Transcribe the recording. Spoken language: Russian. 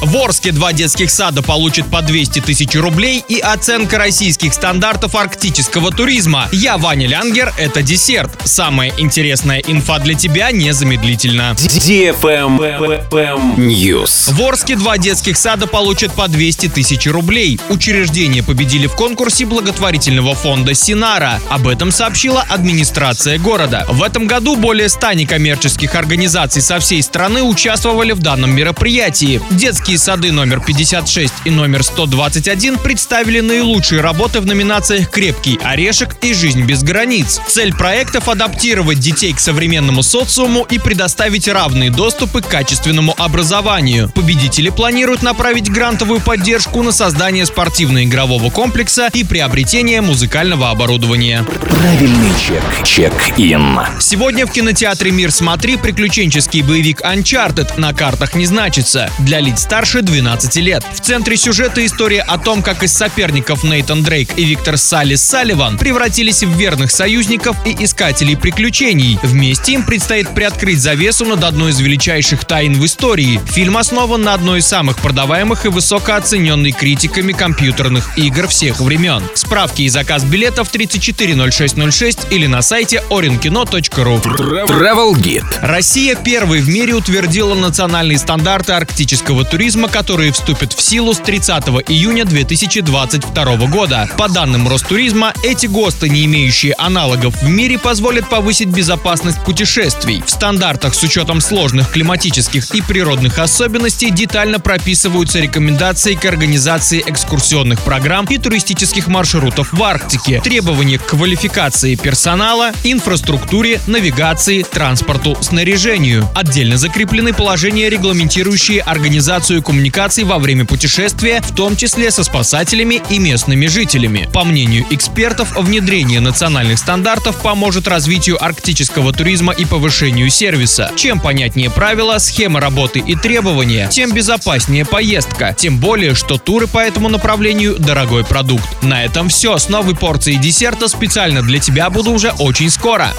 В Орске два детских сада получат по 200 тысяч рублей и оценка российских стандартов арктического туризма. Я Ваня Лянгер, это десерт. Самая интересная инфа для тебя незамедлительно. News. В Орске два детских сада получат по 200 тысяч рублей. Учреждения победили в конкурсе благотворительного фонда «Синара». Об этом сообщила администрация города. В этом году более 100 некоммерческих организаций со всей страны участвовали в данном мероприятии. Детские сады номер 56 и номер 121 представили наилучшие работы в номинациях «Крепкий орешек» и «Жизнь без границ». Цель проектов – адаптировать детей к современному социуму и предоставить равные доступы к качественному образованию. Победители планируют направить грантовую поддержку на создание спортивно-игрового комплекса и приобретение музыкального оборудования. Правильный чек. Чек-ин. Сегодня в кинотеатре «Мир смотри» приключенческий боевик Uncharted на картах не значится для лиц старше 12 лет. В центре сюжета история о том, как из соперников Нейтан Дрейк и Виктор Салли Салливан превратились в верных союзников и искателей приключений. Вместе им предстоит приоткрыть завесу над одной из величайших тайн в истории. Фильм основан на одной из самых продаваемых и высокооцененной критиками компьютерных игр всех времен. Справки и заказ билетов 340606 или на сайте orinkino.ru. Travel Guide. Россия первой в мире утвердила национальные стандарты арктического туризма, которые вступят в силу с 30 июня 2022 года. По данным Ростуризма, эти ГОСТы, не имеющие аналогов в мире, позволят повысить безопасность путешествий. В стандартах с учетом сложных климатических и природных особенностей детально прописываются рекомендации к организации экскурсионных программ и туристических маршрутов в Арктике, требования к квалификации персонала, инфраструктуре, навигации, транспорту, снаряжению. Отдельно закреплены положения, регламентирующие организацию коммуникаций во время путешествия, в том числе со спасателями и местными жителями. По мнению экспертов, внедрение национальных стандартов поможет развитию арктического туризма и повышению сервиса. Чем понятнее правила, схема работы и требования, тем безопаснее поездка. Тем более, что туры по этому направлению – дорогой продукт. На этом все. С новой порцией десерта специально для тебя буду уже очень скоро.